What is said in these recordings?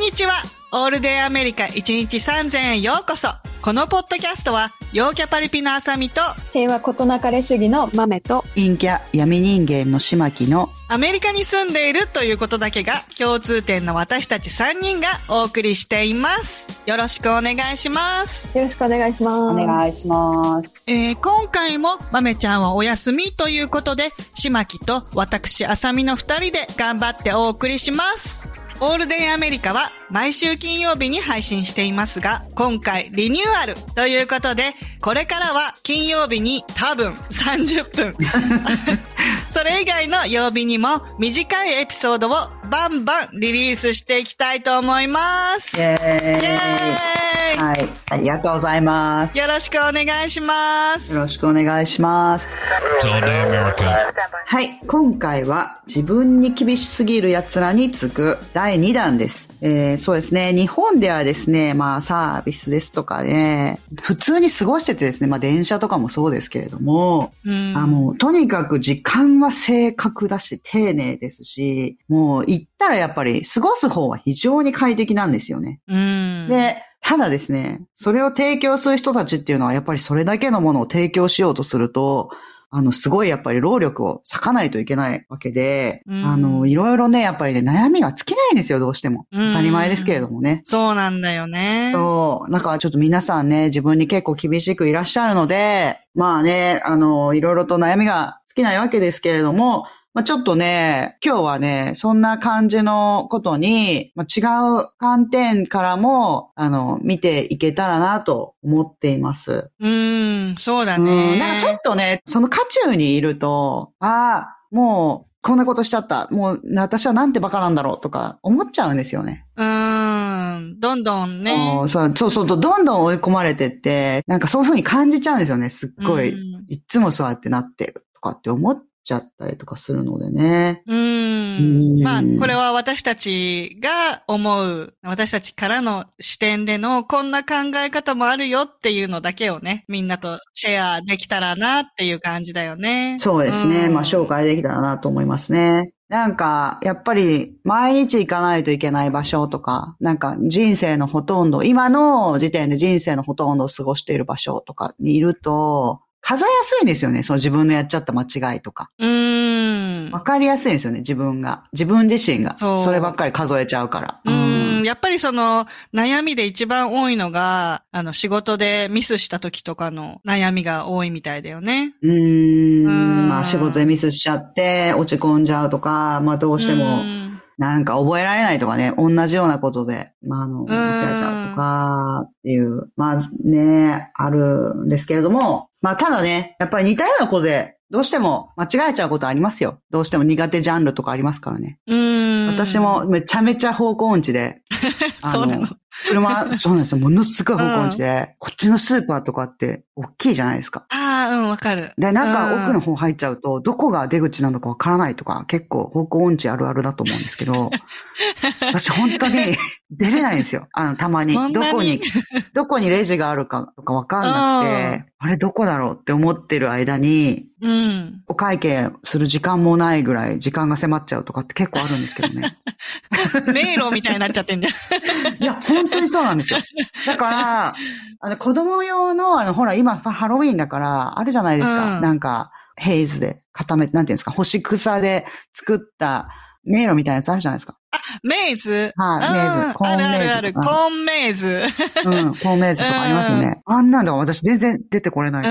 んにちは。オールデンアメリカ1日3000円へようこそ。このポッドキャストは、陽キャパリピのあさみと、平和ことなかれ主義の豆と、陰キャ闇人間の島木のアメリカに住んでいるということだけが共通点の私たち3人がお送りしています。よろしくお願いします。よろしくお願いします。お願いします。えー今回も豆ちゃんはお休みということで、島木と私あさみの2人で頑張ってお送りします。オールデンアメリカは毎週金曜日に配信していますが、今回リニューアルということで、これからは金曜日に多分30分。それ以外の曜日にも短いエピソードをバンバンリリースしていきたいと思います。イェーイイエーイはい。ありがとうございます。よろしくお願いします。よろしくお願いします。はい。今回は自分に厳しすぎる奴らに次ぐ第2弾です。えー、そうですね。日本ではですね、まあサービスですとかね、普通に過ごしててですね、まあ電車とかもそうですけれども、うんあ、もう、とにかく時間は正確だし、丁寧ですし、もう、行ったらやっぱり、過ごす方は非常に快適なんですよね。うん。で、ただですね、それを提供する人たちっていうのは、やっぱりそれだけのものを提供しようとすると、あの、すごいやっぱり労力を割かないといけないわけで、うんあの、いろいろね、やっぱりね、悩みが尽きないんですよ、どうしても。うん当たり前ですけれどもね。そうなんだよね。そう。なんかちょっと皆さんね、自分に結構厳しくいらっしゃるので、まあね、あの、いろいろと悩みが尽きないわけですけれども、まあちょっとね、今日はね、そんな感じのことに、まあ、違う観点からも、あの、見ていけたらなと思っています。うん、そうだうん。ね。なんかちょっとね、その渦中にいると、ああ、もう、こんなことしちゃった。もう、私はなんてバカなんだろうとか思っちゃうんですよね。うん、どんどんね。そうそうそうどんどん追い込まれてって、なんかそういう風に感じちゃうんですよね。すっごい、うんいっつもそうやってなってるとかって思っちゃったりとかするのでね。うんうんまあ、これは私たちが思う、私たちからの視点でのこんな考え方もあるよっていうのだけをね、みんなとシェアできたらなっていう感じだよね。そうですね。んまあ紹介できたらなと思いますね。なんか、やっぱり、毎日行かないといけない場所とか、なんか人生のほとんど、今の時点で人生のほとんどを過ごしている場所とかにいると、数えやすいんですよね。その自分のやっちゃった間違いとか。うん。わかりやすいんですよね、自分が。自分自身が。そうそればっかり数えちゃうから。うん、やっぱりその悩みで一番多いのが、あの仕事でミスした時とかの悩みが多いみたいだよね。うんん。まあ仕事でミスしちゃって落ち込んじゃうとか、まあどうしてもうんなんか覚えられないとかね、同じようなことで、まああの、間違えちゃうとかっていう、まあね、あるんですけれども、まあただね、やっぱり似たようなことで、どうしても間違えちゃうことありますよ。どうしても苦手ジャンルとかありますからね。うん。私もめちゃめちゃ方向音痴で、あそうなの車、そうなんですよ。ものすごい方向音痴で、こっちのスーパーとかって大きいじゃないですか。ああ、うん、わかる。で、なんか奥の方。方入っちゃうと、どこが出口なのかわからないとか、結構方向音痴あるあるだと思うんですけど、私本当に出れないんですよ。あの、たまに。にどこに、どこにレジがあるかとかわかんなくて、あれどこだろうって思ってる間に、うん。お会計する時間もないぐらい時間が迫っちゃうとかって結構あるんですけどね。迷路みたいになっちゃってんじゃん。いや、本当にそうなんですよ。だから、あの、子供用の、あの、ほら、今、ハロウィーンだから、あるじゃないですか。うんなんか、ヘイズで固めて、なんていうんですか、干し草で作った迷路みたいなやつあるじゃないですか。メイズ？はいうんメイズコーンメイズあるあるある。コーンメイズ。うん、コーンメイズとかありますよね。あんなんだ私全然出てこれないう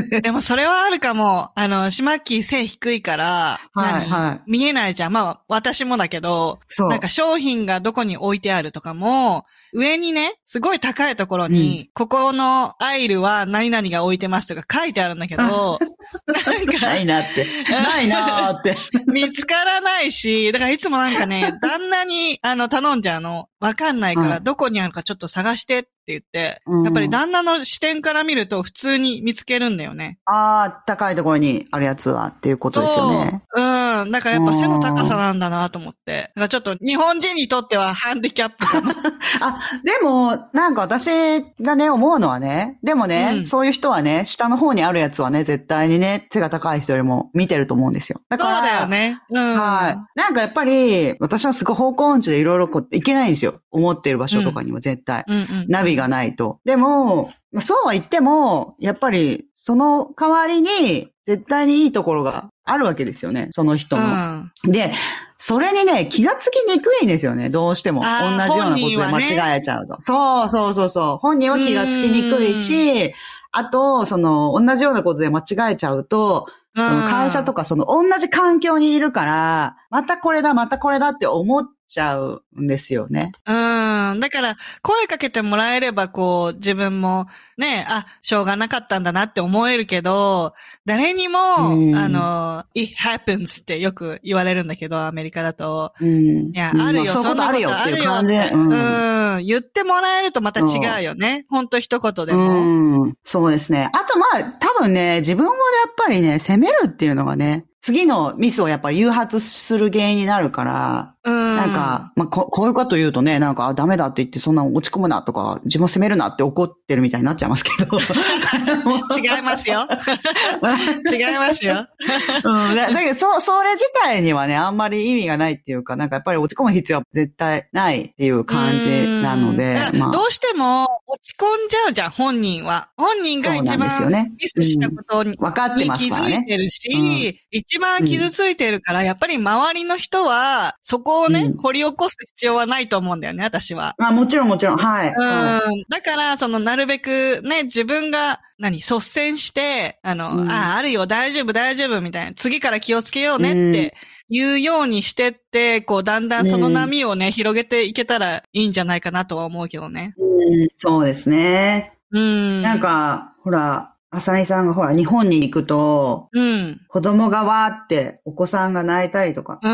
ん。です、あ、でもそれはあるかも。あの、島木背低いから、はい何？はい見えないじゃん。まあ、私もだけど、そう。なんか商品がどこに置いてあるとかも、上にね、すごい高いところに、ここのアイルは何々が置いてますとか書いてあるんだけど、なんかないなって。ないなーって。見つからないし、だからいつもなんかね、旦那に、あの、頼んじゃうの。わかんないから、はいどこにあるかちょっと探してって言って、うんやっぱり旦那の視点から見ると普通に見つけるんだよね。ああ、高いところにあるやつはっていうことですよね。そう。うん。うん。だからやっぱ背の高さなんだなと思って。ちょっと日本人にとってはハンディキャップかな。あ、でも、なんか私がね、思うのはね、でもね、うんそういう人はね、下の方にあるやつはね、絶対にね、背が高い人よりも見てると思うんですよ。だそうから、だよね。うん。はい。なんかやっぱり、私はすごい方向音痴でいろいろこう、行けないんですよ。思っている場所とかにも絶対。うんうん。ナビがないと。でも、まあそうは言っても、やっぱり、その代わりに、絶対にいいところがあるわけですよね。その人うの。ん。で、それにね、気がつきにくいんですよね。どうしても。同じようなことで間違えちゃうと。そうそうそうそう。本人は気がつきにくいし、あと、その、同じようなことで間違えちゃうと、その会社とか。かその同じ環境にいるから、またこれだ、またこれだって思っちゃうんですよね。うん。だから、声かけてもらえれば、こう、自分も、ね、あ、しょうがなかったんだなって思えるけど、誰にも、うんあの、it happens ってよく言われるんだけど、アメリカだと。うん。いや、うんあるよ、まそういうことあるよっていう感じで。うん、うん言ってもらえるとまた違うよね。ほんと一言でも。うん。そうですね。あとまあ、多分ね、自分をやっぱりね、責めるっていうのがね、次のミスをやっぱり誘発する原因になるから、うん。なんか、まあこ、こういうこと言うとね、なんか、あダメだって言ってそんな落ち込むなとか、自分を責めるなって怒ってるみたいになっちゃいますけど。違いますよ。違いますよ。うん、だだけど、そ、それ自体にはね、あんまり意味がないっていうか、なんかやっぱり落ち込む必要は絶対ないっていう感じなのでまあ。どうしても落ち込んじゃうじゃん、本人は。本人が一番ねミスしたことに分かってますからね。づいてるし、一番傷ついてるから、やっぱり周りの人は、そこをね、うん掘り起こす必要はないと思うんだよね、私は。まあもちろんもちろん、はい。うん。だから、その、なるべくね、自分が、何、率先して、あの、うんああ、あるよ、大丈夫、大丈夫、みたいな。次から気をつけようねって言うようにしてって、こう、だんだんその波をね、広げていけたらいいんじゃないかなとは思うけどね。うんそうですね。うん。なん、か、ほら、浅井さんがほら、日本に行くと、うん。子供がわーってお子さんが泣いたりとかう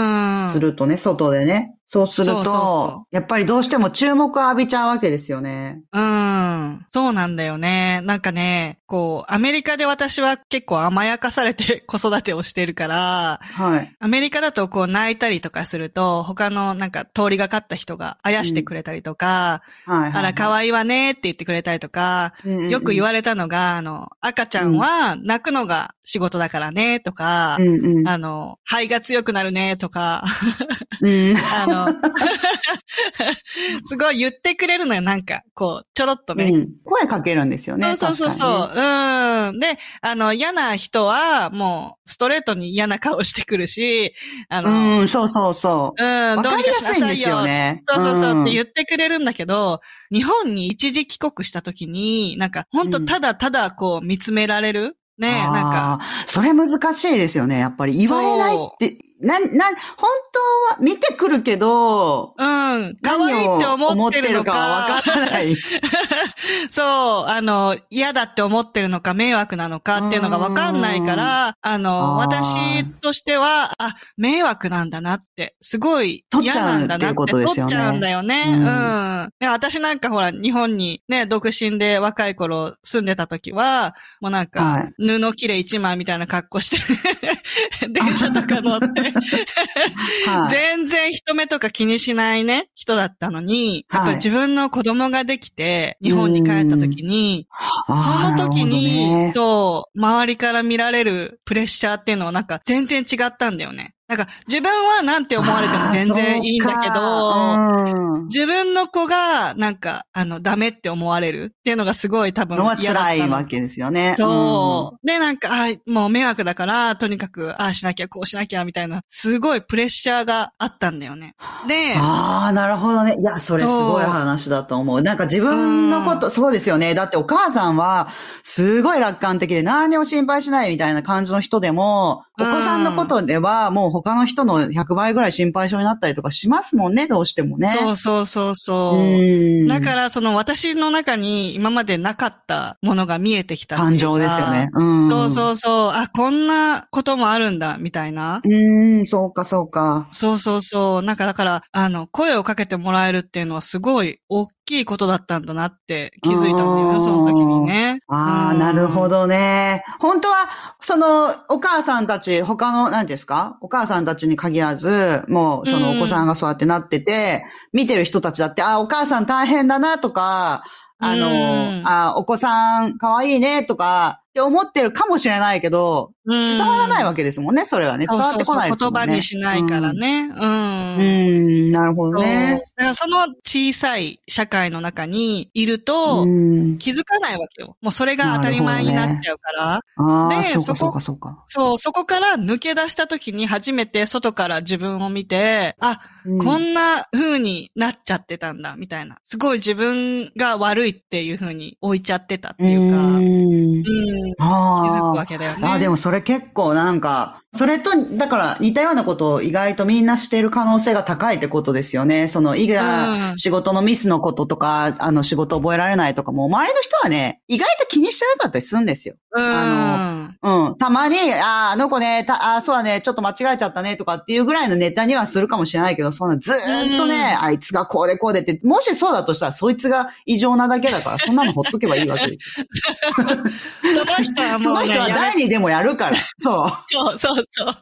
ん。するとね、外でね。そうするそうそうそと、やっぱりどうしても注目を浴びちゃうわけですよね。うん。そうなんだよね。なんかね、こう、アメリカで私は結構甘やかされて子育てをしてるから、はい。アメリカだとこう泣いたりとかすると、他のなんか通りがかった人があやしてくれたりとか、はいはい。あら可愛いわねって言ってくれたりとか、よく言わわれたのが、あの、赤ちゃんは泣くのが仕事だからねとか、うんうん。あの、肺が強くなるねとか、うん。あの、すごい言ってくれるのよ、なんか、こう、ちょろっとね。うん声かけるんですよね。そうそうそうそう。うん。で、あの、嫌な人は、もう、ストレートに嫌な顔してくるし、あ。の、うん、そうそうそう。うん、どうにかしなさいよ。よね。そうそうそうってう言ってくれるんだけど、日本に一時帰国した時に、なんか、本当ただただこう見つめられるね、あー。なんか、それ難しいですよね。やっぱり。言われないって、な、な、本当は見てくるけど、うん、可愛いって思ってるのか、わからない。そう、あの、嫌だって思ってるのか、迷惑なのかっていうのがわかんないから、あの、私としては、あ、迷惑なんだなって、すごい嫌なんだなってっていうことですよね。取っちゃうんだよね。ううんん。で私なんかほら、日本にね、独身で若い頃住んでた時は、もうなんか、はい布切れ一枚みたいな格好して、電車とか乗って、はい。全然人目とか気にしないね、人だったのに、やっぱり自分の子供ができて、日本に帰った時に、その時に、そう、周りから見られるプレッシャーっていうのはなんか全然違ったんだよね。なんか自分はなんて思われても全然いいんだけど、そうん自分の子がなんか、あの、ダメって思われるっていうのがすごい多分嫌だ辛いわけですよね。そう。で、なんか、あもう迷惑だから、とにかく、ああしなきゃ、こうしなきゃ、みたいな、すごいプレッシャーがあったんだよね。で、ああ、なるほどね。いや、それすごい話だと思う。なんか自分のこと、そうですよね。だってお母さんは、すごい楽観的で何にも心配しないみたいな感じの人でも、お子さんのことでは、もう他の人の100倍ぐらい心配性になったりとかしますもんね、どうしてもね。そうそうそうそう。うんだから、その私の中に今までなかったものが見えてきた感情ですよね。。うん。そうそうそう。あ、こんなこともあるんだ、みたいな。うん、そうか、そうか。そうそうそう。なんかだから、あの、声をかけてもらえるっていうのはすごい大きいことだったんだなって気づいたんだようんね、その時にね。ああ、うんなるほ。どね。本当は、その、お母さんたち、他の、何ですか？お母母さんたちに限らず、もうそのお子さんがそうやってなってて、見てる人たちだって、あ、お母さん大変だなとか、あの、うんあ、お子さん可愛いねとか、って思ってるかもしれないけど、伝わらないわけですもんね、それはね。伝わってこないですもんね。言葉にしないからね。うん。うん。うん、なるほどね。だからその小さい社会の中にいると、うん。気づかないわけよ。もうそれが当たり前になっちゃうから。ああ、でそうかそこそうかそうか。そう、そこから抜け出した時に初めて外から自分を見て、あ、うんこんな風になっちゃってたんだ、みたいな。すごい自分が悪いっていう風に置いちゃってたっていうか、うん、うん気あづくあわけだよね。あ、でもそれ結構なんか、それと、だから似たようなことを意外とみんなしている可能性が高いってことですよね。その、いが、うん仕事のミスのこととか、あの、仕事覚えられないとかも、周りの人はね、意外と気にしてなかったりするんですよ。うん。あうん。たまに、ああ、あの子ね、た、あそうだね、ちょっと間違えちゃったねとかっていうぐらいのネタにはするかもしれないけど、そんなずーっとね、うんあいつがこうでこうでって、もしそうだとしたら、そいつが異常なだけだから、そんなのほっとけばいいわけですよ。その人はそもうね、の人は誰にでもやるから。そう。そうそうそう。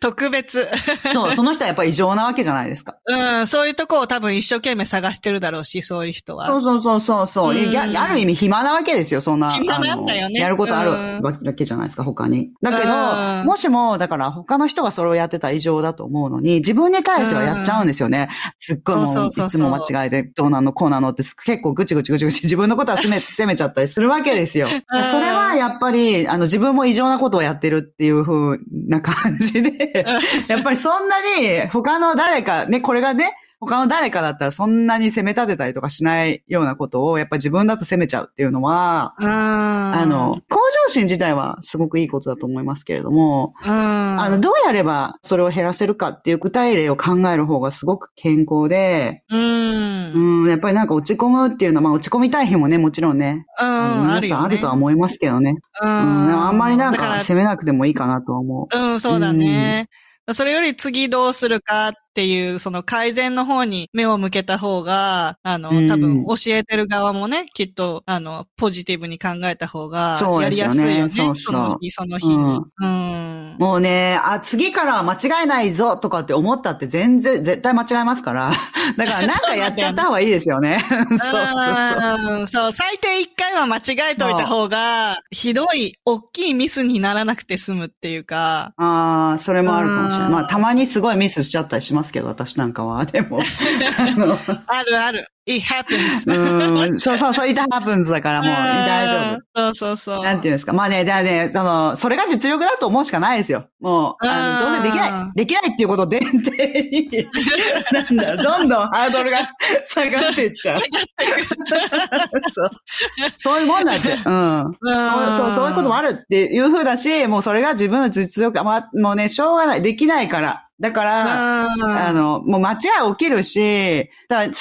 特別。そう、その人はやっぱり異常なわけじゃないですか。うん、そういうとこを多分一生懸命探してるだろうし、そういう人は。そうそうそうそうそう、ある意味暇なわけですよ、そんな。暇なんだよねやることあうんるわけじゃないですか、他に。だけうど、んもしも、だから他の人がそれをやってたら異常だと思うのに、自分に対してはやっちゃうんですよね。すっごいもういつも間違えて、どうなの、こうなのって結構ぐちぐちぐちぐち自分のことは責め、責めちゃったりするわけですよ。それはやっぱり、あの、自分も異常なことをやってるっていう風な感じで、やっぱりそんなに他の誰か、ね、これがね、他の誰かだったらそんなに責め立てたりとかしないようなことを、やっぱり自分だと責めちゃうっていうのは、うん。ああの、向上心自体はすごくいいことだと思いますけれども、うん。あの、どうやればそれを減らせるかっていう具体例を考える方がすごく健康で、うん。うん、やっぱりなんか落ち込むっていうのは、まあ落ち込みたい日もね、もちろんね、うん。皆さんあるとは思いますけどね。ううん、あんまりなんだか、責めなくてもいいかなとは思う。うん、そうだね。それより次どうするかっていう、その改善の方に目を向けた方が、あの、うん多分教えてる側もね、きっと、あの、ポジティブに考えた方がそうやりですよねやすいよね。そうそうの日、その日に。うん。もうね、あ、次からは間違えないぞとかって思ったって全然、絶対間違えますから。だからなんかやっちゃった方がいいですよね。そうそうそう。うんそう、最低一回は間違えといた方が、ひどい、大きいミスにならなくて済むっていうか、ああ、それもあるかもしれない。うんまあ、たまにすごいミスしちゃったりしますますけど、私なんかは。でも、あ あるある。It happens. うん、そうそうそう、it happens だからもう大丈夫。夫。そうそうそう。なんていうんですか。まあね、だね、その、それが実力だと思うしかないですよ。もう、あの、どうせできなうんい、できないっていうことを前提に、なんだろう、どんどんハードルが下がっていっちゃう。そう。そういうもんだって。うん。そうそう、そういうこともあるっていう風だし、もうそれが自分の実力、まあ、もうね、しょうがない。できないから。だから、ああの、もう間違い起きるし、だから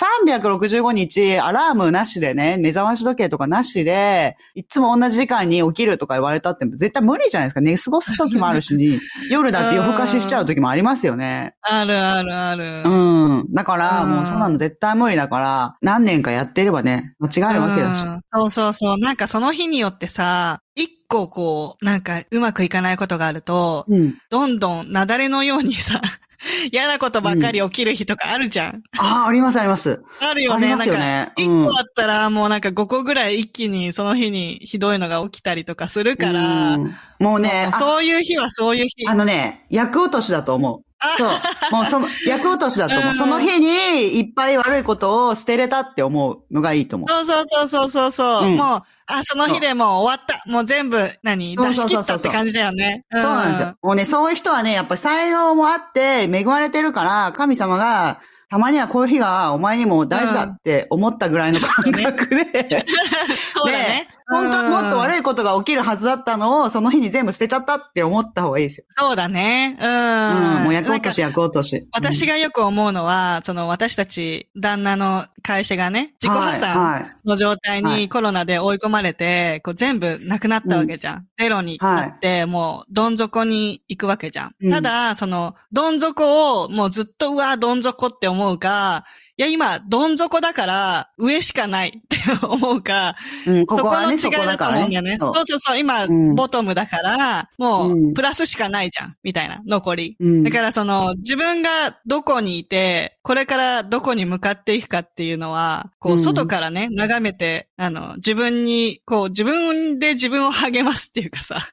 365日アラームなしでね、目覚まし時計とかなしで、いつも同じ時間に起きるとか言われたって絶対無理じゃないですか。寝過ごす時もあるし、夜だって夜更かししちゃう時もありますよね。あるあるある。うん。だから、うんもうそんなの絶対無理だから、何年かやってればね、間違えるわけだし。うんそうそうそう。なんかその日によってさ、一個こう、なんかうまくいかないことがあると、うん。どんどん雪崩のようにさ、嫌なことばっかり起きる日とかあるじゃん。ああ、ありますあります。あるよね。ありますよなんねか、一個あったらもうなんか5個ぐらい一気にその日にひどいのが起きたりとかするから、うんもうね、あそういう日はそういう日。あのね、役落としだと思う。そう。もうその、役落としだと思う。うんその日にいっぱい悪いことを捨てれたって思うのがいいと思う。そうそうそうそうそうそう、うんもう、あ、その日でもう終わった。もう全部、何？そう出しそうそうそう切ったって感じだよね。そうなんですよ。もうね、そういう人はね、やっぱり才能もあって、恵まれてるから、神様が、たまにはこういう日がお前にも大事だって思ったぐらいの感覚で、そうだね。本当はもっと悪い。いことが起きるはずだったのを、その日に全部捨てちゃったって思った方がいいですよ。そうだね。うん。うん、もう役落とし、役落とし。私がよく思うのは、その私たち旦那の会社がね、自己破はい産はいの状態はいにコロナで追い込まれて、こう全部なくなったわけじゃん。ゼロになって、もうどん底に行くわけじゃん。うんただ、その、どん底をもうずっとうわ、どん底って思うか、いや、今、どん底だから、上しかないって 思うか、うん、ここはね、そこの違いだと思うんだよね。。ねそそううそうそう、今、うんボトムだから、もうプラスしかないじゃん、みたいな、残り。うんだからその、自分がどこにいて、これからどこに向かっていくかっていうのは、こう、うん外からね、眺めて、あの、自分に、こう、自分で自分を励ますっていうかさ、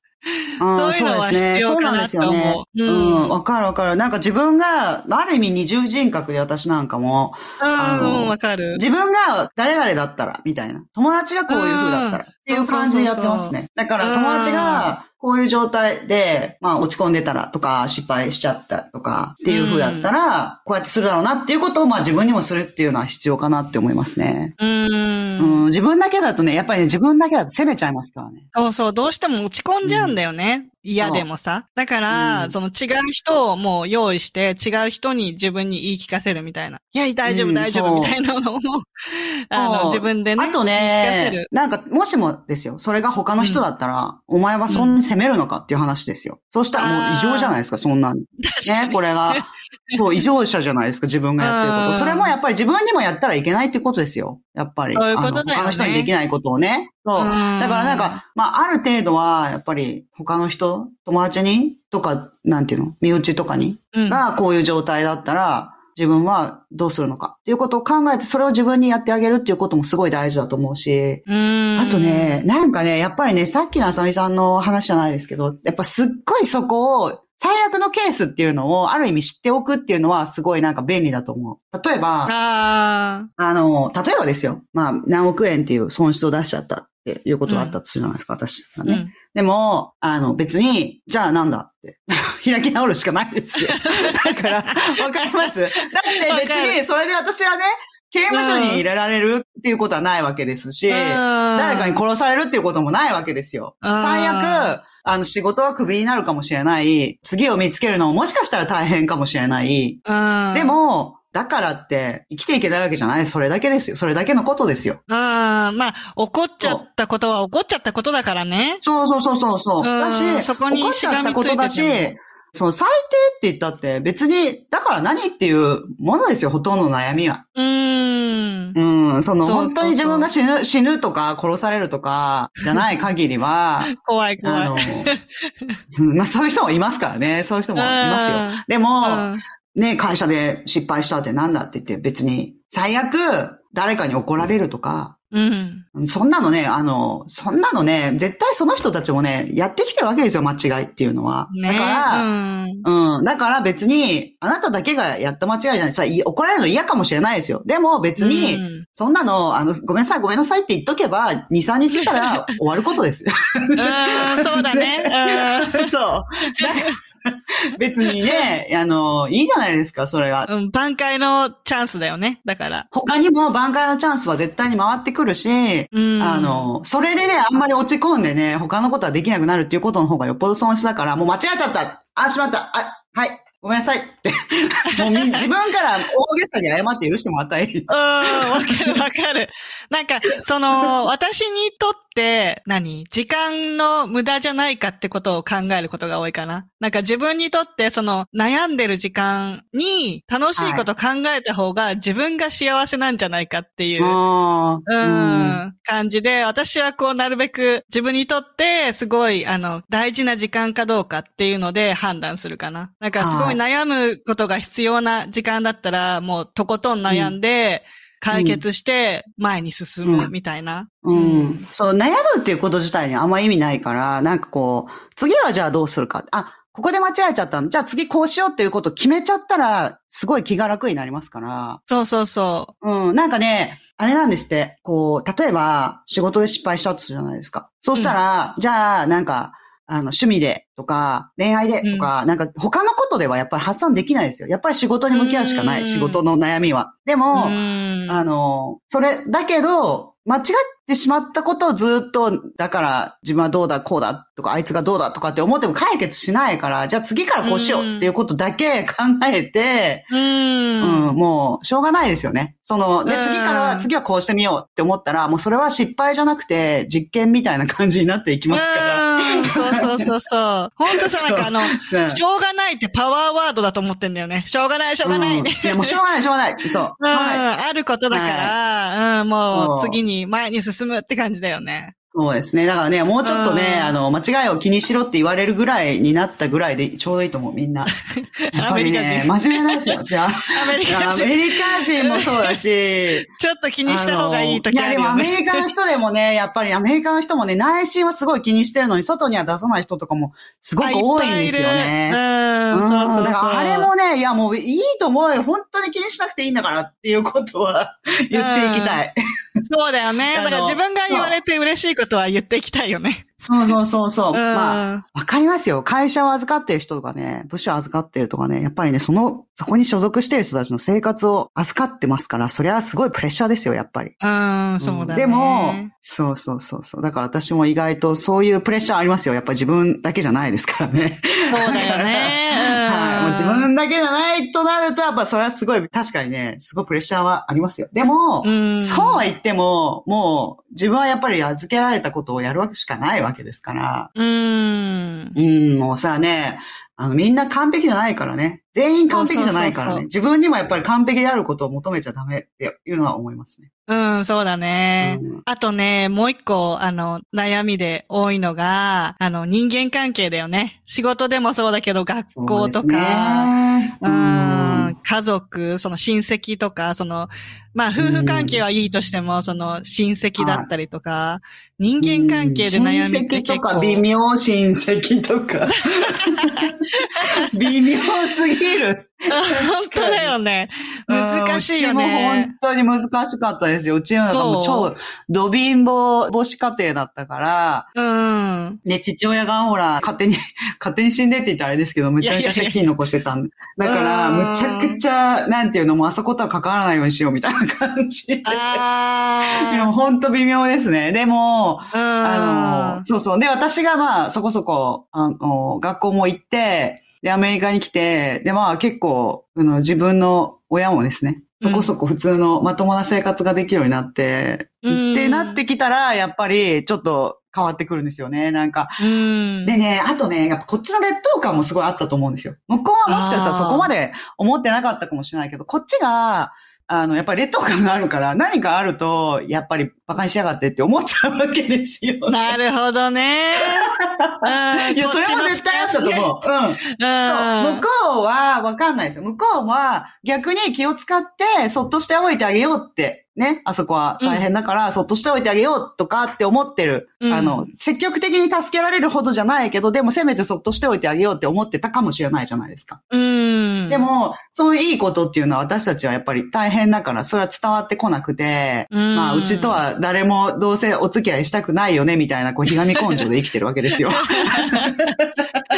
そういうのは必要かなそうなんですよねと思うう。うんん、わかるわかる。なんか自分が、ある意味二重人格で私なんかも、あのうん、わかる。自分が誰々だったら、みたいな。友達がこういう風だったら、っていう感じでやってますね。だから友達が、こういう状態で、まあ落ち込んでたらとか、失敗しちゃったとか、っていう風だったら、こうやってするだろうなっていうことを、まあ自分にもするっていうのは必要かなって思いますね。う。うんん、自分だけだとね、やっぱりね、自分だけだと責めちゃいますからね。そうそう、どうしても落ち込んじゃうんだよね。嫌でもさ。だから、うんその違う人をもう用意して、違う人に自分に言い聞かせるみたいな。いや、大丈夫、うん大丈夫、みたいなのを、あの、自分でね、あと。ねなんか、もしもですよ、それが他の人だったら、お前はそんなに責めるのかっていう話ですよ。そうしたらもう異常じゃないですか、そんな に。ね、これが。そう、異常者じゃないですか、自分がやってるこうんと。それもやっぱり自分にもやったらいけないってことですよ。やっぱり。そういうことだよねあの他の人にできないことをね。そう。うん。だからなんか、まあ、ある程度は、やっぱり他の人、友達にとか、なんていうの？身内とかにうん。がこういう状態だったら、自分はどうするのか。っていうことを考えて、それを自分にやってあげるっていうこともすごい大事だと思うし、うん。あとね、なんかね、やっぱりね、さっきのあさみさんの話じゃないですけど、やっぱすっごいそこを、最悪のケースっていうのをある意味知っておくっていうのはすごいなんか便利だと思う。例えば、ああの、例えばですよ。まあ、何億円っていう損失を出しちゃったっていうことがあったとするじゃないですか、私があ、ね。うん。でも、あの、別に、じゃあなんだって、開き直るしかないですよ。だから、わかります？だって別に、それで私はね、刑務所に入れられるっていうことはないわけですし、誰かに殺されるっていうこともないわけですよ。うん最悪、あの、仕事はクビになるかもしれない。次を見つけるのももしかしたら大変かもしれない。うん。で、も、だからって、生きていけないわけじゃない。それだけですよ。それだけのことですよ。うん。まあ、怒っちゃったことは怒っちゃったことだからね。そうそうそうそうそう。うんだし、そこに怒っちゃったことだししがみついてて、その最低って言ったって別に、だから何っていうものですよ、ほとんどの悩みは。うーん。うん、その本当に自分が死ぬ、死ぬとか殺されるとかじゃない限りは、怖い怖い。あの、うんまあそういう人もいますからね。そういう人もいますよ。でも、うんね、会社で失敗したってなんだって言って別に、最悪誰かに怒られるとか、うん。そんなのね、あの、そんなのね、絶対その人たちもね、やってきてるわけですよ、間違いっていうのは。ねだから、うん。うん。だから別に、あなただけがやった間違いじゃない。さ、い怒られるの嫌かもしれないですよ。でも別に、うんそんなの、あの、ごめんなさい、ごめんなさいって言っとけば、2、3日したら終わることです。うん、そうだね。そう。別にね、あの、いいじゃないですか、それは。うん。うん、挽回のチャンスだよね。だから。他にも挽回のチャンスは絶対に回ってくるし、うん。あ、の、それでね、あんまり落ち込んでね、他のことはできなくなるっていうことの方がよっぽど損失だから、もう間違えちゃったあ、しまったあ、はい、ごめんなさい。もうみ自分から大げさに謝って許してもらったらい。うん、わかるわかる。なんか、その、私にとって、何？時間の無駄じゃないかってことを考えることが多いかな。なんか自分にとって、その、悩んでる時間に楽しいこと考えた方が自分が幸せなんじゃないかっていう。あうーん、感じで、私はこう、なるべく自分にとって、すごい、あの、大事な時間かどうかっていうので判断するかな。なんか、すごい悩むことが必要な時間だったら、もう、とことん悩んで、解決して、前に進むみたいな。うん。そう、悩むっていうこと自体にあんま意味ないから、なんかこう、次はじゃあどうするか。あ、ここで間違えちゃったの。じゃあ次こうしようっていうことを決めちゃったら、すごい気が楽になりますから。そうそうそうん、なんかね、あれなんですって、こう、例えば、仕事で失敗したとするじゃないですか。そうしたら、じゃあ、なんか、あの、趣味でとか、恋愛でとか、なんか他のことではやっぱり発散できないですよ。やっぱり仕事に向き合うしかない、うん仕事の悩みは。でう。も、うん。あの、それ、だけど、間違ってしまったことをずっと、だから自分はどうだ、こうだとか、あいつがどうだとかって思っても解決しないから、じゃあ次からこうしようっていうことだけ考えて、うん。うん、もう、しょうがないですよね。その、で、うん次からは、次はこうしてみようって思ったら、もうそれは失敗じゃなくて、実験みたいな感じになっていきますから。うん、そうそうそうそう。ほんとさ、なんかあの、うんしょうがないってパワーワードだと思ってんだよね。しょうがない、しょうがない。うんいや、もうしょうがない、しょうがない。そう。ううん。あることだから、うん、もう次に前に進むって感じだよね。そうですね。だからね、もうちょっとね、うんあの、間違いを気にしろって言われるぐらいになったぐらいでちょうどいいと思う、みんな。やっぱりね、真面目なんですよ。じゃあ。アメリカ人アメリカ人もそうだし、ちょっと気にした方がいい時あるいや、でもアメ。リカの人でもね、やっぱりアメリカの人もね、内心はすごい気にしてるのに、外には出さない人とかもすごく多いんですよね。うん、そうそうそう。だからあれもね、いやもういいと思うよ。本当に気にしなくていいんだからっていうことは 言っていきたい。そうだよね。だから自分が言われて嬉しいこととは言っていきたいよね。そうそうそうそう。うんまあ、わかりますよ。会社を預かってる人とかね、部署を預かってるとかね、やっぱりね、その、そこに所属してる人たちの生活を預かってますから、それはすごいプレッシャーですよ、やっぱり。うん、そうだね。でも、そうそうそうそう。だから私も意外とそういうプレッシャーありますよ。やっぱり自分だけじゃないですからね。そうだよね。うんはい。もう自分だけじゃないとなると、やっぱそれはすごい、確かにね、すごいプレッシャーはありますよ。でも、うんそうは言っても、もう自分はやっぱり預けられたことをやるわけしかないわけですから。うん。うん、もうさね、あの、みんな完璧じゃないからね。全員完璧じゃないからね。自分にもやっぱり完璧であることを求めちゃダメっていうのは思いますね。うん、そうだね。うんあとね、もう一個、あの、悩みで多いのが、あの、人間関係だよね。仕事でもそうだけど、学校とか、ねううんん、家族、その親戚とか、その、まあ、夫婦関係はいいとしても、その、親戚だったりとか、人間関係で悩みって親戚と結構。か微妙親戚とか。微妙すぎる。本当だよね。難しいようんうちもね本。当に難しかったですよ。うちの中も超、ド貧乏母子家庭だったから、うん。ね、父親がほら、勝手に、勝手に死んでって言ったらあれですけど、むちゃくちゃ借金残してたんで。だから、うんむちゃくちゃ、なんていうのも、あそことは関わらないようにしようみたいな感じ。であも、ほんと微妙ですね。でも、あ。あの、そうそう。で、私がまあ、そこそこ、あの、学校も行って、で、アメリカに来て、で、まあ結構、あの、自分の親もですね、そこそこ普通のまともな生活ができるようになって、うんってなってきたら、やっぱり、ちょっと変わってくるんですよね。なんか、うん。でね、あとね、やっぱこっちの劣等感もすごいあったと思うんですよ。向こうはもしかしたらそこまで思ってなかったかもしれないけど、こっちが、あの、やっぱり劣等感があるから、何かあると、やっぱり馬鹿にしやがってって思っちゃうわけですよ。なるほどね。うんいや、それも絶対あったと思う。うん。うん。向こうはわかんないですよ。向こうは逆に気を使ってそっとしておいてあげようって。ね。あそこは大変だから、そっとしておいてあげようとかって思ってる。うんあの、積極的に助けられるほどじゃないけど、でもせめてそっとしておいてあげようって思ってたかもしれないじゃないですか。うん。で、も、そういういいことっていうのは私たちはやっぱり大変だから、それは伝わってこなくて、うんまあ、うちとは誰もどうせお付き合いしたくないよね、みたいな、こう、ひがみ根性で生きてるわけですよ。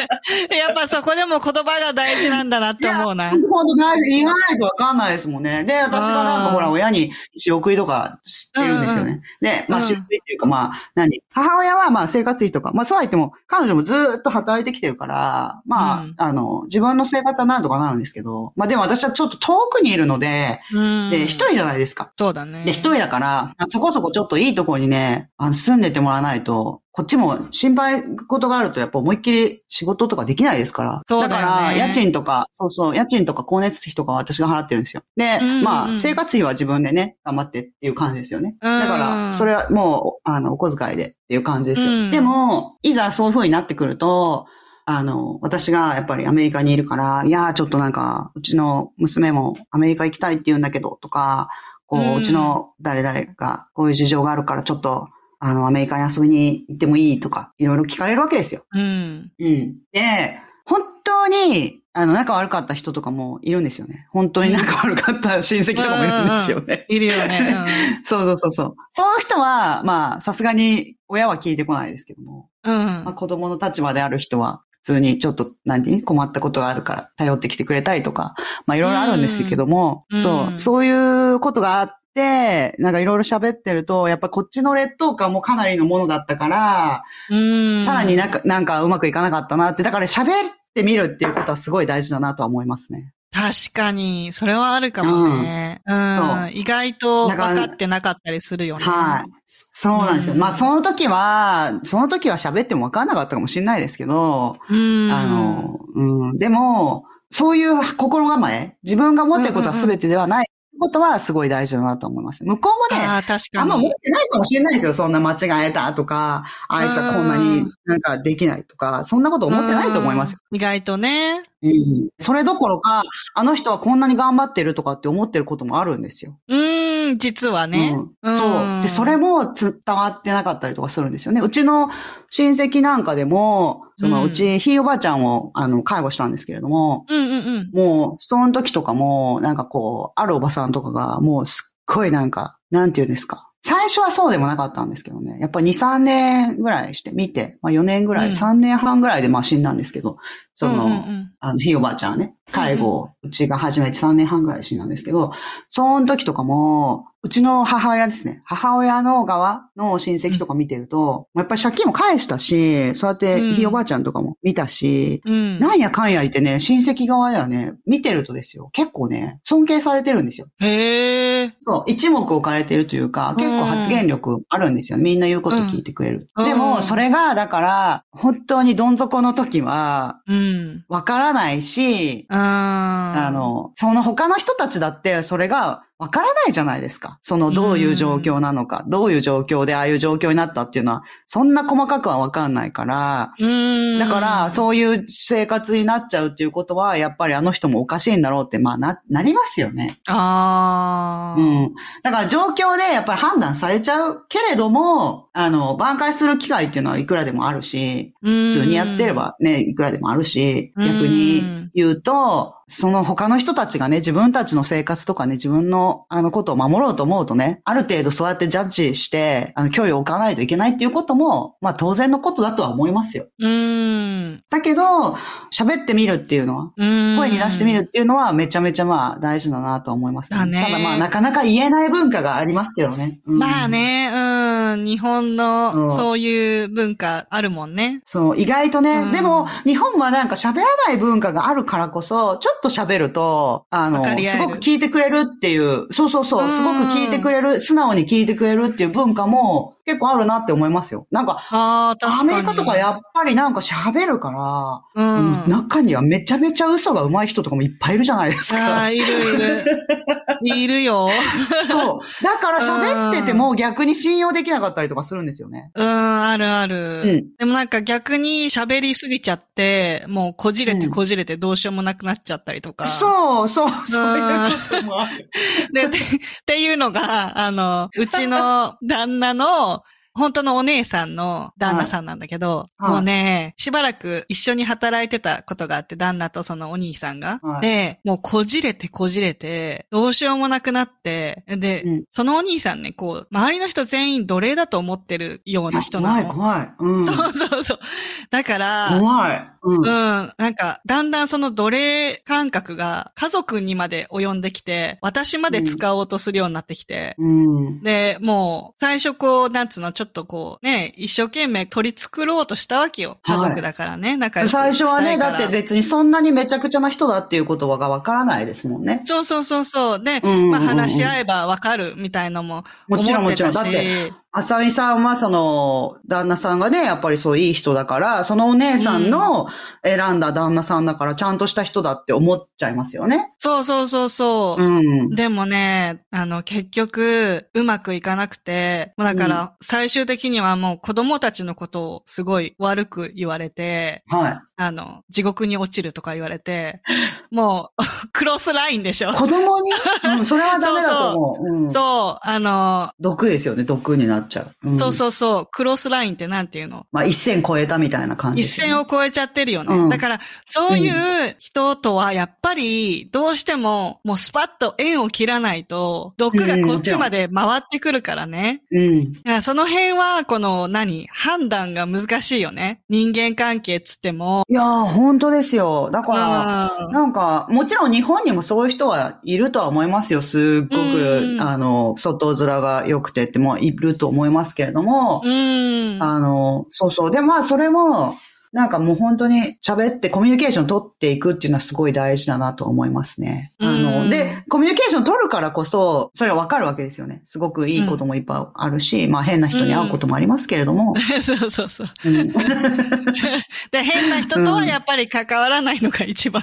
やっぱそこでも言葉が大事なんだなって思うな。本当大事、言わないとわかんないですもんね。で、私がなんかほら、親に仕送りとかしてるんですよね。で、まあうん仕送りっていうかまあ、何？母親はまあ生活費とか、まあそうは言っても、彼女もずーっと働いてきてるから、まあ、うんあの、自分の生活はなんとかなるんですけど、まあでも私はちょっと遠くにいるので、うん。で、一人じゃないですか。そうだね。で、一人だから、そこそこちょっといいところにね、あの、住んでてもらわないと、こっちも心配事があると、やっぱ思いっきり仕事とかできないですから。そうだよねから、家賃とか、そうそう、家賃とか光熱費とかは私が払ってるんですよ。で、うんうんうんまあ、生活費は自分でね、頑張ってっていう感じですよね。うんだから、それはもう、あの、お小遣いでっていう感じですよ。うんでも、いざそういう風になってくると、あの、私がやっぱりアメリカにいるから、いやーちょっとなんか、うちの娘もアメリカ行きたいって言うんだけど、とか、こう、うんうちの誰々がこういう事情があるから、ちょっと、あの、アメリカに遊びに行ってもいいとか、いろいろ聞かれるわけですよ。うん。うん。で、本当に、あの、仲悪かった人とかもいるんですよね。本当に仲悪かった親戚とかもいるんですよね。いるよね。そうそうそうそう。そういう人は、まあ、さすがに親は聞いてこないですけども、うん。うんまあ、子供の立場である人は、普通にちょっと、何困ったことがあるから頼ってきてくれたりとか、まあいろいろあるんですけども、うんそうう、んそういうことがあって、なんかいろいろ喋ってると、やっぱこっちの劣等感もかなりのものだったから、うん。さらになんか、なんかうまくいかなかったなって、だから喋ってみるっていうことはすごい大事だなとは思いますね。確かに、それはあるかもね。うん。そう意外と分かってなかったりするよね。はい。そうなんですよ。うんまあ、その時は、その時は喋っても分かんなかったかもしれないですけど、うん。あの、うん、でも、そういう心構え、自分が持ってることは全てではないことはすごい大事だなと思います。向こうもね、ああ、んま持ってないかもしれないですよ。そんな間違えたとか、あいつはこんなになんかできないとか、そんなこと思ってないと思いますよ。うん。意外とね。うん。それどころか、あの人はこんなに頑張ってるとかって思ってることもあるんですよ。う実はね。うんそう。で、それも伝わってなかったりとかするんですよね。うちの親戚なんかでも、その、うち、ひいおばあちゃんを、あの、介護したんですけれども、うんうんうん。もう、その時とかも、なんかこう、あるおばさんとかが、もうすっごいなんか、なんていうんですか。最初はそうでもなかったんですけどね。やっぱり2、3年ぐらいして見て、まあ4年ぐらい、うん3年半ぐらいでまあ死んだんですけど、その、うんうんうんあの、ひいおばあちゃんはね、介護をうちが始めて3年半ぐらいで死んだんですけど、その時とかも、うちの母親ですね。母親の側の親戚とか見てると、やっぱり借金も返したし、そうやってひいおばあちゃんとかも見たし、うん。なんやかんや言ってね、親戚側ではね、見てるとですよ、結構ね、尊敬されてるんですよ。へえ。そう、一目置かれてるというか、結構発言力あるんですよ。みんな言うこと聞いてくれる。うんでも、うんそれが、だから、本当にどん底の時は、うん。わからないし、ああの、その他の人たちだって、それがわからないじゃないですか。その、どういう状況なのか、どういう状況でああいう状況になったっていうのは、そんな細かくはわかんないから、うん。だから、そういう生活になっちゃうっていうことは、やっぱりあの人もおかしいんだろうって、まあ、な、なりますよね。ああ。うん。だから状況でやっぱり判断されちゃうけれども、あの、挽回する機会っていうのはいくらでもあるし、普普通にやってればね、いくらでもあるし、うん逆に言うと、その他の人たちがね、自分たちの生活とかね、自分のあのことを守ろうと思うとね、ある程度そうやってジャッジして、あの、距離を置かないといけないっていうことも、まあ当然のことだとは思いますよ。うん。だけど、喋ってみるっていうのは、うん。声に出してみるっていうのはめちゃめちゃまあ大事だなと思います、だねただまあなかなか言えない文化がありますけどね。うんまあ。ね、うん。日本うのんそういう文化あるもんね。そう、意外とね、うんでも、日本はなんか喋らない文化があるからこそ、ちょっと喋ると、あの、すごく聞いてくれるっていう、そうそうそう、うん。すごく聞いてくれる、素直に聞いてくれるっていう文化も結構あるなって思いますよ。なんか、あかに。アメリカとかやっぱりなんか喋るから、うん。中にはめちゃめちゃ嘘が上手い人とかもいっぱいいるじゃないですあかあ、。いるいる。いるよ。そう。だから喋ってても逆に信用できなかったりとかするんですよね。うん、あるある。うんでもなんか逆に喋りすぎちゃって、もうこじれてうんこじれてどうしようもなくなっちゃったりとか。そう、そう、そういうこともある。で、でっていうのが、あの、うちの旦那の、本当のお姉さんの旦那さんなんだけど、はいもうね、しばらく一緒に働いてたことがあって、旦那とそのお兄さんが。はいで、もうこじれてこじれて、どうしようもなくなって、で、うんそのお兄さんね、こう、周りの人全員奴隷だと思ってるような人な怖い、の。怖い。うん。そうそうそう。だから、怖い。うんうん。なんか、だんだんその奴隷感覚が家族にまで及んできて、私まで使おうとするようになってきて、うん。で、もう、最初こう、なんつうの、ちょっとこう、ね、一生懸命取り繕ろうとしたわけよ。はい家族だからね、仲良く最。初はね、だって別にそんなにめちゃくちゃな人だっていうことがわからないですもんね。そうそうそうそう。で、うんうんうんうんまあ話し合えばわかるみたいのも思もちろんってたし。もちろん。だって、あさみさんはその、旦那さんがね、やっぱりそういい人だから、そのお姉さんの選んだ旦那さんだから、ちゃんとした人だって思っちゃいますよね。そうそうそうそう。うん。でもね、あの、結局、うまくいかなくて、もうだから、最終的にはもう子供たちのことをすごい悪く言われて、はい。あの、地獄に落ちるとか言われて、もう、クロスラインでしょ。子供に、うん、それはダメだと思う。うん。そう、あの、毒ですよね、毒になっちゃう。んそうそうそう、クロスラインってなんていうの？まあ、一線超えたみたいな感じね、線を越えちゃってるよね。うんだから、そういう人とは、やっぱり、どうしても、もうスパッと縁を切らないと、毒がこっちまで回ってくるからね。うん。その辺は、この、何判断が難しいよね。人間関係っつっても。いやー、本当ですよ。だから、うんなんか、もちろん日本にもそういう人はいるとは思いますよ。すっごく、うんあの、外面が良くてってもいると思いますけれども、うん。あの、そうそう。で、まあ、それも、なんかもう本当に喋ってコミュニケーション取っていくっていうのはすごい大事だなと思いますね。あうの、んで、コミュニケーション取るからこそ、それはわかるわけですよね。すごくいいこともいっぱいあるし、まあ変な人に会うこともありますけれども。そうそうそう。うん で、変な人とはやっぱり関わらないのが一番。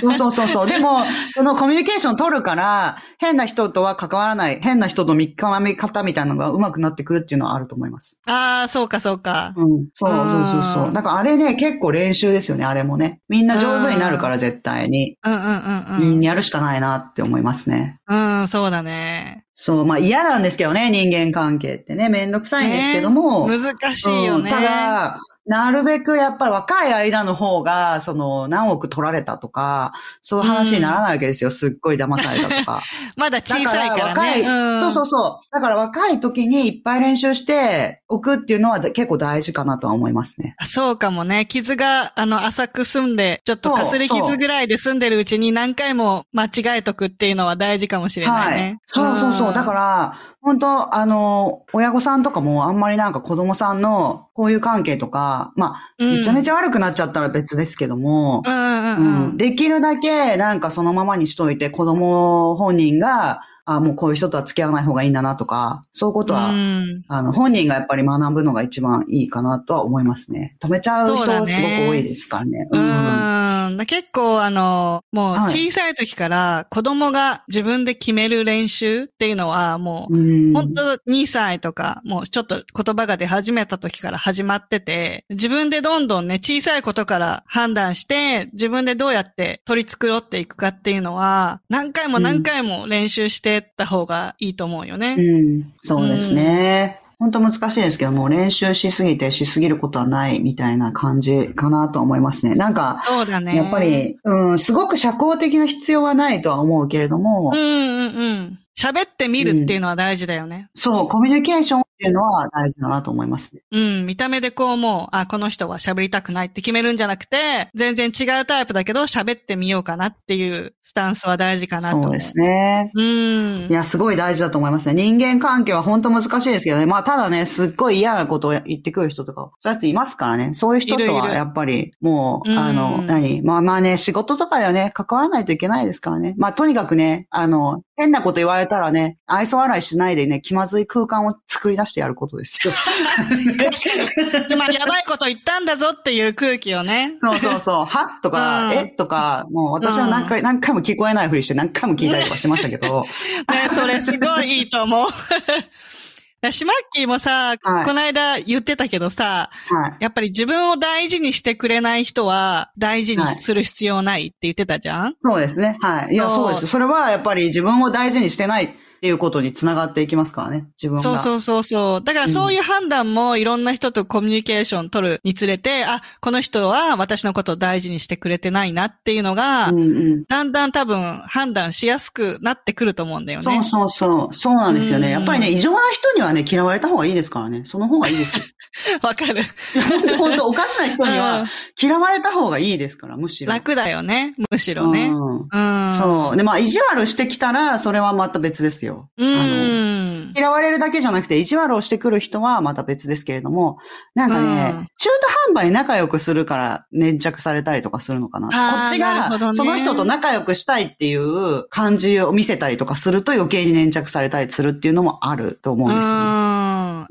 そうそうそうそう。でも、そのコミュニケーション取るから、変な人とは関わらない、変な人と見極め方みたいなのが上手くなってくるっていうのはあると思います。ああ、そうかそうか。うん。そうそうそうそうう。んだからあれね、結構練習ですよね、あれもね。みんな上手になるから絶対に。うんうんうんううんん、。やるしかないなって思いますね。うん、そうだね。そう、まあ嫌なんですけどね、人間関係ってね、めんどくさいんですけども。難しいよね。うんただ、なるべくやっぱり若い間の方が、その何億取られたとか、そういう話にならないわけですよ。すっごい騙されたとか。まだ小さいから若い、ね。うんそうそうそう。だから若い時にいっぱい練習しておくっていうのは結構大事かなとは思いますね。そうかもね。傷が、あの、浅く済んで、ちょっとかすり傷ぐらいで済んでるうちに何回も間違えとくっていうのは大事かもしれないね。そうそうそう。だから、ら、本当あの、親御さんとかもあんまりなんか子供さんのこういう関係とか、まあ、うんめちゃめちゃ悪くなっちゃったら別ですけども、うん。できるだけなんかそのままにしといて子供本人が、あ、もうこういう人とは付き合わない方がいいんだなとか、そういうことは、うんあの、本人がやっぱり学ぶのが一番いいかなとは思いますね。止めちゃう人すごく多いですからね。うん。結構あの、もうはい小さい時から子供が自分で決める練習っていうのはもう、うん。本当2歳とか、もうちょっと言葉が出始めた時から始まってて、自分でどんどんね、小さいことから判断して、自分でどうやって取り繕っていくかっていうのは、何回も何回も練習してった方がいいと思うよね。うん。そうですね。本当難しいですけども、練習しすぎてしすぎることはないみたいな感じかなと思いますね。なんか、そうだね。やっぱ。り、うん、すごく社交的な必要はないとは思うけれども、うんうんうん。喋ってみるっていうのは大事だよね。そう、コミュニケーションっていうのは大事だなと思いますね。うん、見た目でこうもう、あ、この人は喋りたくないって決めるんじゃなくて、全然違うタイプだけど喋ってみようかなっていうスタンスは大事かなと。そうですね。うんい。や、すごい大事だと思いますね。人間関係は本当難しいですけどね。まあ、ただね、すっごい嫌なことを言ってくる人とか、そういうやついますからね。そういう人といるいるはやっぱり、もう、うんあの、何？まあまあね、仕事とかではね、関わらないといけないですからね。まあ、とにかくね、あの、変なこと言われたらね、愛想笑いしないでね、気まずい空間を作り出してやることですよ。今やばいこと言ったんだぞっていう空気をね。そうそうそう。はとか、うんえとか、もう私は何回、何回も聞こえないふりして何回も聞いたりとかしてましたけど。ね、それすごいいいと思う。シマッキーもさ、はいこの間言ってたけどさ、はい。やっぱり自分を大事にしてくれない人は大事にする必要ないって言ってたじゃん、そうですね。はい。いや、そうそうです。それはやっぱり自分を大事にしてないっていうことにつながっていきますからね。自分が。そうそうそうそう。だからそういう判断もいろんな人とコミュニケーション取るにつれて、あ、この人は私のことを大事にしてくれてないなっていうのが、うんうん。だんだん多分判断しやすくなってくると思うんだよね。そうそうそう。そうなんですよね。うんやっぱりね、異常な人にはね、嫌われた方がいいですからね。その方がいいですよ。わかる。本当おかしな人にうんは嫌われた方がいいですから、むしろ。楽だよね。むしろね。うんうん。そう。で、まあ、意地悪してきたら、それはまた別ですよ。うあのん。嫌われるだけじゃなくて、意地悪をしてくる人はまた別ですけれども、なんかね、うん中途半端に仲良くするから粘着されたりとかするのかな。こっちが、ねその人と仲良くしたいっていう感じを見せたりとかすると余計に粘着されたりするっていうのもあると思うんうですよね。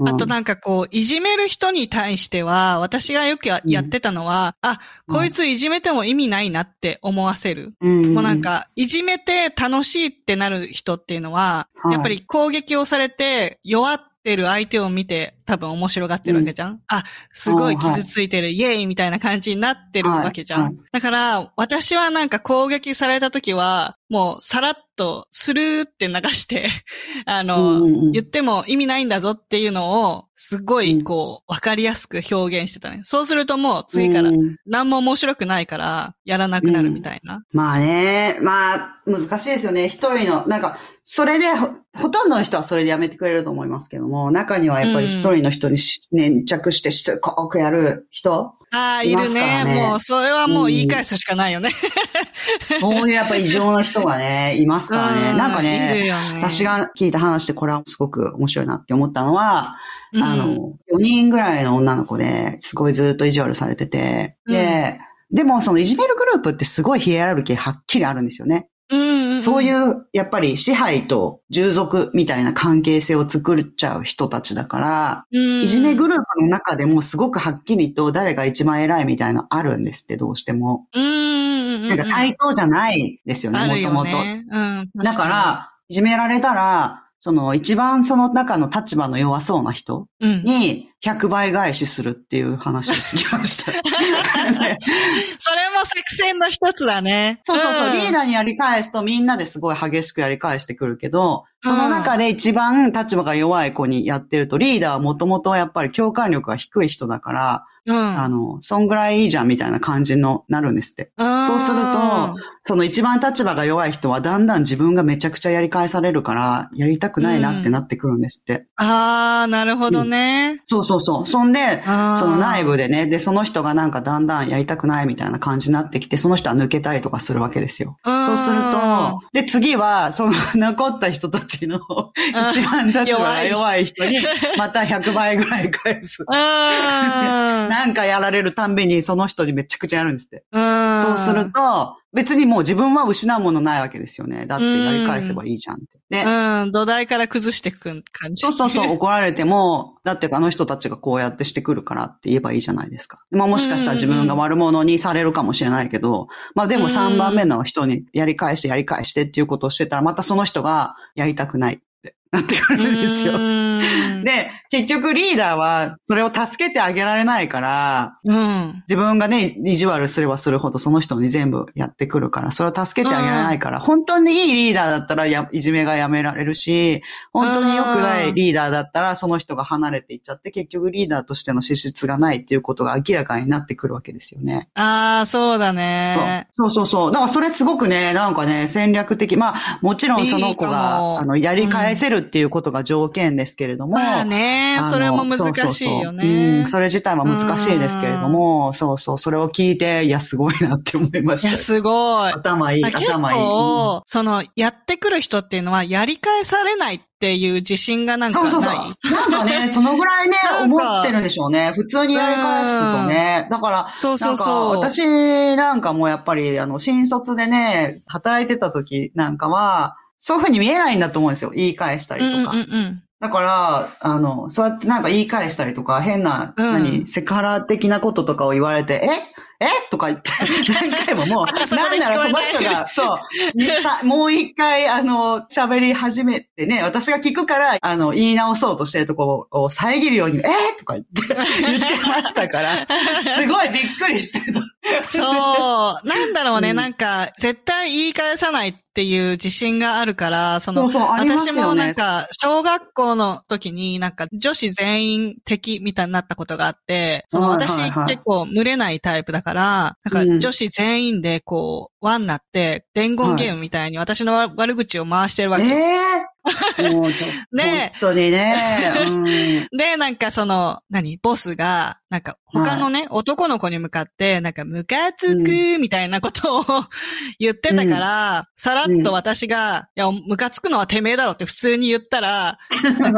あとなんかこう、いじめる人に対しては、私がよくやってたのは、あ、こいついじめても意味ないなって思わせる。うん。もうなん、か、いじめて楽しいってなる人っていうのは、はいやっぱり攻撃をされて弱ってる相手を見て多分面白がってるわけじゃん、あ、すごい傷ついてる、イエーイみたいな感じになってるわけじゃん、はい。はい。だから、私はなんか攻撃された時は、もうさらっとスルーって流して、あの、うんうんうん。言っても意味ないんだぞっていうのを、すごいこう、わかりやすく表現してたね。そうするともう次からうん。何も面白くないから、やらなくなるみたいな。まあね、まあ、難しいですよね。一人の、なんか、それで、ほとんどの人はそれでやめてくれると思いますけども、中にはやっぱり一人の人にし粘着してしつこくやる人、ああ、いるね。もう、それはもう言い返すしかないよね。そういうやっぱ異常な人がね、いますからね。うなんかね、よね。私が聞いた話でこれはすごく面白いなって思ったのは、うん。あの、4人ぐらいの女の子ですごいずっと意地悪されてて、で、でもそのいじめるグループってすごいヒエラルキーはっきりあるんですよね。うんうんうん、そういう、やっぱり支配と従属みたいな関係性を作っちゃう人たちだから、うん、いじめグループの中でもすごくはっきりと誰が一番偉いみたいなのあるんですって、どうしても。なんか対等じゃないですよね、もともと。だから、いじめられたら、その一番その中の立場の弱そうな人うん。に100倍返しするっていう話を聞きました。ねそれも作戦の一つだね。そうそうそう、んリーダーにやり返すとみんなですごい激しくやり返してくるけど、その中で一番立場が弱い子にやってると、リーダーはもともとやっぱり共感力が低い人だから、うん。あの、そんぐらいいいじゃんみたいな感じのなるんですって。そうすると、その一番立場が弱い人はだんだん自分がめちゃくちゃやり返されるから、やりたくないなってなってくるんですって。ああ、なるほどね。そうそうそう。そんで、その内部でね、で、その人がなんかだんだんやりたくないみたいな感じになってきて、その人は抜けたりとかするわけですよ。うんそうすると、で、次は、その 残った人たちの一番立弱い人に、また100倍ぐらい返す。うん。なんかやられるたんびにその人にめちゃくちゃやるんですって。うん。そうすると、別にもう自分は失うものないわけですよね。だってやり返せばいいじゃんって。で、うん、土台から崩していく感じ。そうそうそう、怒られても、だってあの人たちがこうやってしてくるからって言えばいいじゃないですか。まあもしかしたら自分が悪者にされるかもしれないけど、まあでも3番目の人にやり返してやり返してっていうことをしてたら、またその人がやりたくないなってくるんですよ。うん。で、結局リーダーはそれを助けてあげられないから、うん。自分がね、意地悪すればするほどその人に全部やってくるから、それを助けてあげられないから、本当にいいリーダーだったらやいじめがやめられるし、本当に良くないリーダーだったらその人が離れていっちゃって、結局リーダーとしての資質がないっていうことが明らかになってくるわけですよね。ああ、そうだね。そうそうそう。だからそれすごくね、なんかね、戦略的。まあ、もちろんその子いいかが、もあの、やり返せるっていうことが条件ですけれども、まあねそれも難しいよねん。それ自体は難しいですけれども、そうそう、それを聞いて、いや、すごいなって思いましたよ。いや、すごい。頭いい、頭いい。構、その、やってくる人っていうのは、やり返されないっていう自信がなんかない？そうそうそう。なんかね、そのぐらいね、思かってるんでしょうね。普通にやり返すとね。だから、そうそうそうなんか私なんかもやっぱり、あの、新卒でね、働いてた時なんかは、そういうふうに見えないんだと思うんですよ。言い返したりとか。うんうんうん。だから、あの、そうやってなんか言い返したりとか、変な、うん何、セクハラ的なこととかを言われて、え？え？とか言って、何回ももう、なんならその人が、そう、もう一回、あの、喋り始めてね、私が聞くから、あの、言い直そうとしてるところを遮るように、え？とか言って、言ってましたから、すごいびっくりしてた。そう。なんだろうね、うんなんか、絶対言い返さないっていう自信があるから、その、そうそうね。私もなんか、小学校の時になんか、女子全員敵みたいになったことがあって、その私はい結構群れないタイプだから、なんうん。か女子全員でこう、輪になって、伝言ゲームみたいに私の悪口を回してるわけ。ええ もうちょっと、ね本当にね、うん。で、なんかその、何？ボスが、なんか他のね、男の子に向かって、なんかムカつくみたいなことを 言ってたから、さらっと私が、いや、ムカつくのはてめえだろって普通に言ったら、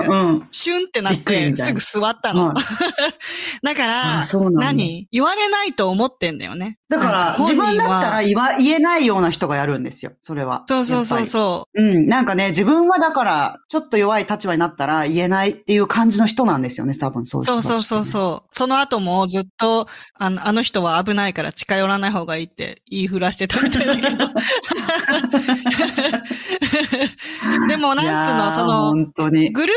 うん。シュンってなって、すぐ座ったの。はい。だから何？言われないと思ってんだよね。だから、自分だったら言わ、言えないような人がやるんですよ、それは。そうそうそうう。そう。うん、なんかね、自分はだから、ちょっと弱い立場になったら言えないっていう感じの人なんですよね、多分そういう人そうそうそうう。そう。その後もずっと、あの、あの人は危ないから近寄らない方がいいって言いふらしてたみたいだけど。でも、なんつうの、その。グル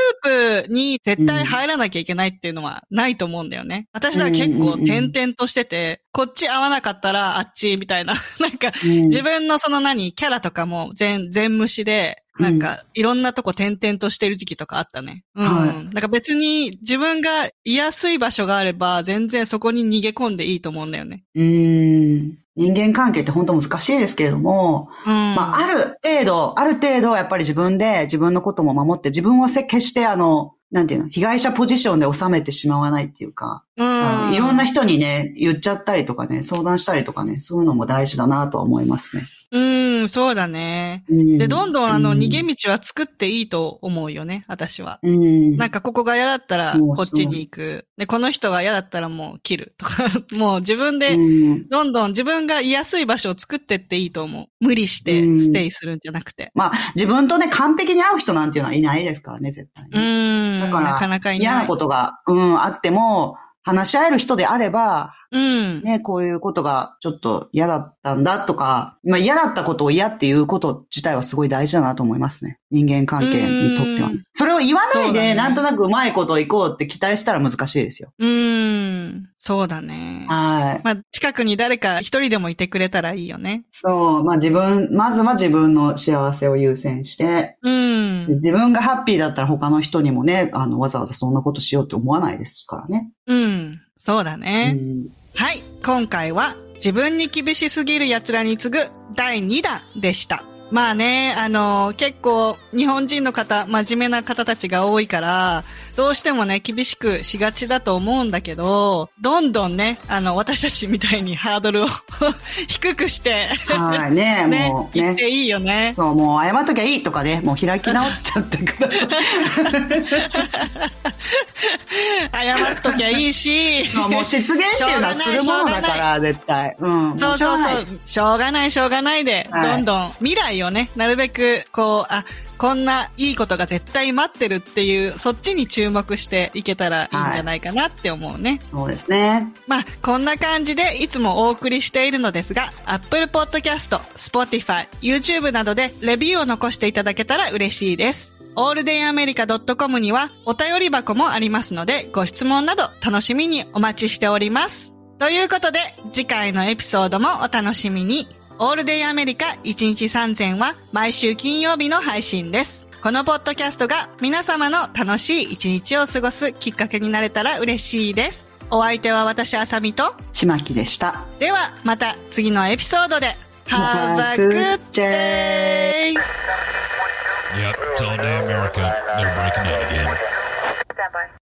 ープに絶対入らなきゃいけないっていうのはないと思うんだよね。私は結構点々としてて、こっち合わなかったらあっちみたいな。なんか、うん自分のその何、キャラとかも全、全無視で、なんか、いろんなとこ転々としてる時期とかあったね。うん。はいなんか別に自分が居やすい場所があれば、全然そこに逃げ込んでいいと思うんだよね。うーん。人間関係って本当難しいですけれども、うん。まあ、ある程度、ある程度やっぱり自分で自分のことも守って、自分をせ決してあの、なんていうの、被害者ポジションで収めてしまわないっていうか、うん。いろんな人にね、言っちゃったりとかね、相談したりとかね、そういうのも大事だなとは思いますね。うん、そうだね。うんで、どんどんあの、うん逃げ道は作っていいと思うよね、私は。うん。なんかここが嫌だったらこっちに行く。で、この人が嫌だったらもう切るとか、もう自分でうんどんどん自分が居やすい場所を作ってっていいと思う。無理してうんステイするんじゃなくて。まあ、自分とね、完璧に会う人なんていうのはいないですからね、絶対うに。ん。だからなかなかいない。嫌なことが、うん、あっても、話し合える人であれば、うん。ね、こういうことがちょっと嫌だったんだとか、まあ嫌だったことを嫌っていうこと自体はすごい大事だなと思いますね。人間関係にとってはうん。それを言わないで、ねなんとなくうまいこといこうって期待したら難しいですよ。うん。そうだね。はい。まあ、近くに誰か一人でもいてくれたらいいよね。そう、まあ自分、まずは自分の幸せを優先して、うん。自分がハッピーだったら他の人にもね、あの、わざわざそんなことしようって思わないですからね。うん。そうだうね。んはい。今回は自分に厳しすぎる奴らに次ぐ第2弾でした。まあね、あの結構日本人の方、真面目な方たちが多いから、どうしてもね、厳しくしがちだと思うんだけど、どんどんね、あの、私たちみたいにハードルを 低くして、はい、ね、ねも、うね。言っていいよね。そう、もう謝っときゃいいとかね、もう開き直っちゃってください。謝っときゃいいし、もう失言っていうのはするものだから、絶対。うん。そうそうそう。しょうがない、しょうがないで、はいどんどん未来をね、なるべく、こう、あ、こんないいことが絶対待ってるっていう、そっちに注目していけたらいいんじゃないかなって思うね。そうですね。まあ、こんな感じでいつもお送りしているのですが、Apple Podcast、Spotify、YouTube などでレビューを残していただけたら嬉しいです。オールデンアメリカ .com にはお便り箱もありますので、ご質問など楽しみにお待ちしております。ということで、次回のエピソードもお楽しみに。オールデンアメリカ1日3000は毎週金曜日の配信です。このポッドキャストが皆様の楽しい一日を過ごすきっかけになれたら嬉しいです。お相手は私、あさみと、しまきでした。ではまた次のエピソードで。Have a good good day! Yep, it's all day America. They're breaking out again. Stand by.